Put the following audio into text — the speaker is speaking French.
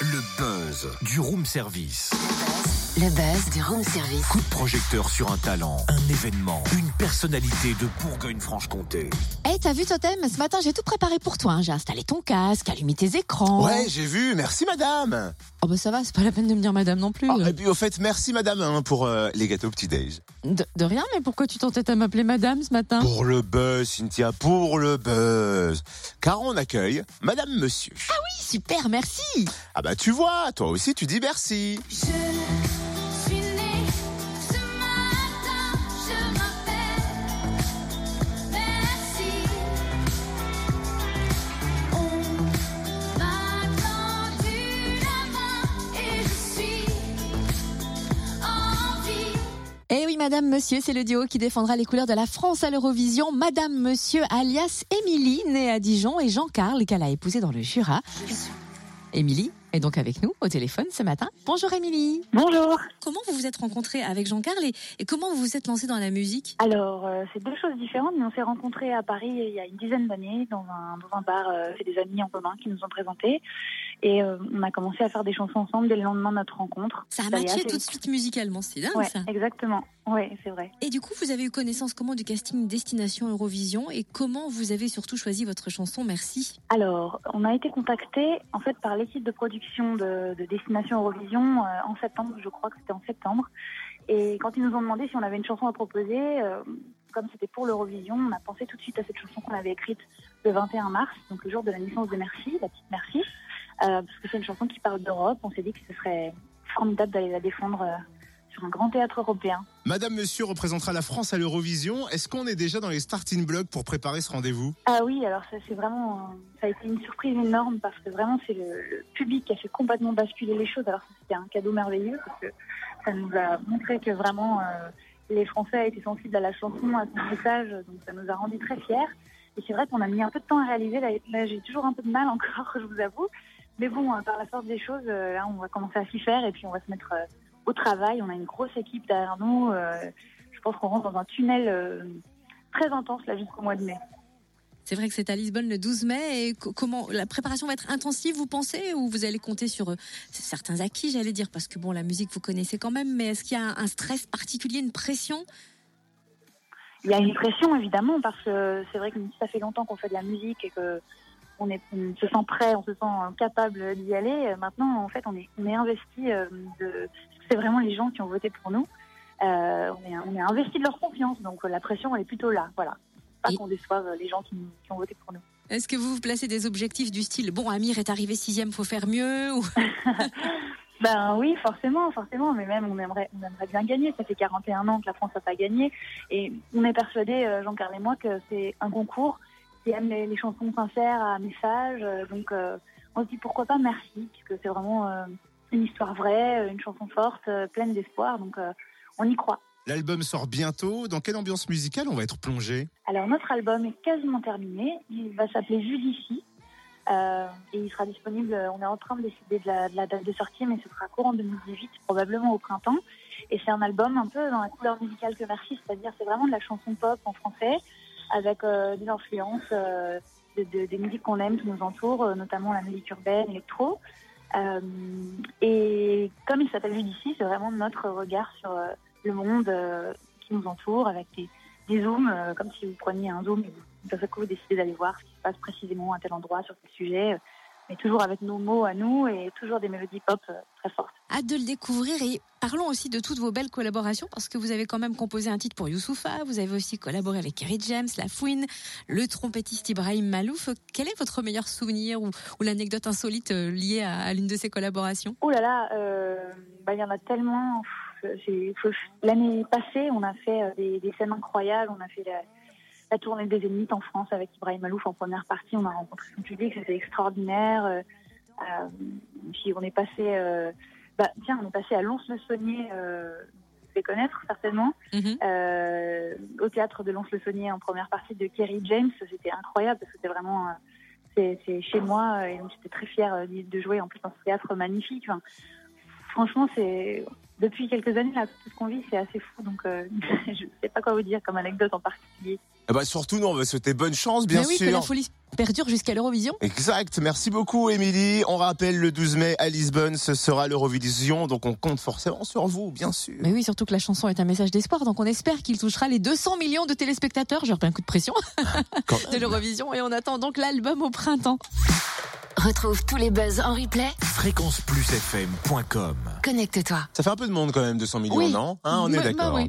Le buzz du room service. Le buzz du room service. Coup de projecteur sur un talent, un événement, une personnalité de Bourgogne-Franche-Comté. Eh, t'as vu Totem? Ce matin, j'ai tout préparé pour toi. hein. J'ai installé ton casque, allumé tes écrans. Ouais, j'ai vu, merci madame. Oh bah ça va, c'est pas la peine de me dire madame non plus. Oh, et puis au fait, merci madame hein, pour euh, les gâteaux petit-déj. de, de rien, mais pourquoi tu t'entêtes à m'appeler madame ce matin? Pour le buzz, Cynthia, pour le buzz. Car on accueille madame monsieur. Oui, super, merci. Ah bah tu vois, toi aussi tu dis merci. Je madame, monsieur, c'est le duo qui défendra les couleurs de la France à l'Eurovision. Madame, monsieur, alias Émilie, née à Dijon, et Jean-Carl, qu'elle a épousé dans le Jura. Émilie est donc avec nous au téléphone ce matin. Bonjour Émilie. Bonjour. Comment vous vous êtes rencontrée avec Jean-Carl et, et comment vous vous êtes lancée dans la musique? Alors, euh, c'est deux choses différentes, mais on s'est rencontrés à Paris il y a une dizaine d'années dans un, dans un bar. euh, c'est des amis en commun qui nous ont présentés. Et euh, on a commencé à faire des chansons ensemble dès le lendemain de notre rencontre. Ça a matché tout de suite musicalement, c'est dingue Ouais, ça. exactement. Ouais, c'est vrai. Et du coup, vous avez eu connaissance comment du casting Destination Eurovision et comment vous avez surtout choisi votre chanson Merci? Alors, on a été contacté en fait par l'équipe de production de, de Destination Eurovision euh, en septembre, je crois que c'était en septembre. Et quand ils nous ont demandé si on avait une chanson à proposer, euh, comme c'était pour l'Eurovision, on a pensé tout de suite à cette chanson qu'on avait écrite le 21 mars, donc le jour de la naissance de Merci, la petite Merci, euh, parce que c'est une chanson qui parle d'Europe. On s'est dit que ce serait formidable d'aller la défendre sur un grand théâtre européen. Madame monsieur représentera la France à l'Eurovision. Est-ce qu'on est déjà dans les starting blocks pour préparer ce rendez-vous? Ah oui, alors ça c'est vraiment, ça a été une surprise énorme parce que vraiment c'est le, le public qui a fait complètement basculer les choses. Alors c'était un cadeau merveilleux parce que ça nous a montré que vraiment euh, les Français étaient sensibles à la chanson, à son message, donc ça nous a rendu très fiers. Et c'est vrai qu'on a mis un peu de temps à réaliser. Là, là, j'ai toujours un peu de mal encore, je vous avoue. Mais bon, euh, par la force des choses, euh, là on va commencer à s'y faire et puis on va se mettre euh, au travail. On a une grosse équipe derrière nous. euh, je pense qu'on rentre dans un tunnel euh, très intense là jusqu'au mois de mai. C'est vrai que c'est à Lisbonne le 12 mai et co- comment la préparation va être intensive, vous pensez, ou vous allez compter sur euh, certains acquis, j'allais dire, parce que bon, la musique vous connaissez quand même, mais est-ce qu'il y a un stress particulier, une pression? Il y a une pression évidemment parce que c'est vrai que ça fait longtemps qu'on fait de la musique et que on, est, on se sent prêt, on se sent euh, capable d'y aller. Euh, Maintenant, en fait, on est, on est investi euh, de. C'est vraiment les gens qui ont voté pour nous. Euh, on est, on est investi de leur confiance, donc la pression elle est plutôt là. Voilà, pas Et- qu'on déçoive les gens qui, qui ont voté pour nous. Est-ce que vous vous placez des objectifs du style bon, Amir est arrivé sixième, faut faire mieux ou... Ben oui, forcément, forcément, mais même on aimerait, on aimerait bien gagner. Ça fait 41 ans que la France n'a pas gagné, et on est persuadé, Jean-Carl et moi, que c'est un concours qui aime les, les chansons sincères à message. euh, donc euh, on se dit pourquoi pas merci, puisque c'est vraiment euh, une histoire vraie, une chanson forte, pleine d'espoir. Donc on y croit. L'album sort bientôt. Dans quelle ambiance musicale on va être plongé? Alors notre album est quasiment terminé. Il va s'appeler Judici. Euh, et il sera disponible, on est en train de décider de la, de la date de sortie, mais ce sera courant 2018, probablement au printemps. Et c'est un album un peu dans la couleur musicale que Merci, c'est-à-dire c'est vraiment de la chanson pop en français, avec euh, des influences euh, de, de- des musiques qu'on aime, qui nous entourent, euh, notamment la musique urbaine, électro. Et comme il s'appelle Judici, c'est vraiment notre regard sur le monde qui nous entoure, avec des, des zooms, euh, comme si vous preniez un zoom et vous, coup vous décidez d'aller voir ce qui se passe précisément à tel endroit, sur tel sujet, mais toujours avec nos mots à nous et toujours des mélodies pop euh, très fortes. Hâte de le découvrir et parlons aussi de toutes vos belles collaborations parce que vous avez quand même composé un titre pour Youssoufa, vous avez aussi collaboré avec Kerry James, La Fouine, le trompettiste Ibrahim Malouf. Quel est votre meilleur souvenir ou, ou l'anecdote insolite euh, liée à, à l'une de ces collaborations? Oh là là, euh, bah, il y en a tellement. L'année passée, on a fait des, des scènes incroyables. On a fait la, la tournée des Zéniths en France avec Ibrahim Malouf en première partie. On a rencontré son public, c'était extraordinaire. Euh, euh, puis on est passé, euh, bah, tiens, on est passé à Lons-le-Saunier. Euh, vous devez connaître certainement. Mhm. Au théâtre de Lons-le-Saunier en première partie de Kerry James. C'était incroyable parce que c'était vraiment. c'est chez moi et donc j'étais très fière de de jouer en plus dans ce théâtre magnifique. Enfin, franchement, c'est depuis quelques années là, tout ce qu'on vit, c'est assez fou. Donc, euh, je sais pas quoi vous dire comme anecdote en particulier. Eh ben, surtout, nous, on va souhaiter bonne chance, bien Mais oui, sûr. que la folie perdure jusqu'à l'Eurovision. Exact. Merci beaucoup, Émilie. On rappelle le 12 mai à Lisbonne, ce sera l'Eurovision, donc on compte forcément sur vous, bien sûr. Mais oui, surtout que la chanson est un message d'espoir, donc on espère qu'il touchera les 200 millions de téléspectateurs. J'ai repris un coup de pression Quand de l'Eurovision et on attend donc l'album au printemps. Retrouve tous les buzz en replay. Fréquenceplusfm.com Connecte-toi. Ça fait un peu de monde quand même, 200 millions, Oui. non? Hein, On est Bah, bah d'accord. oui.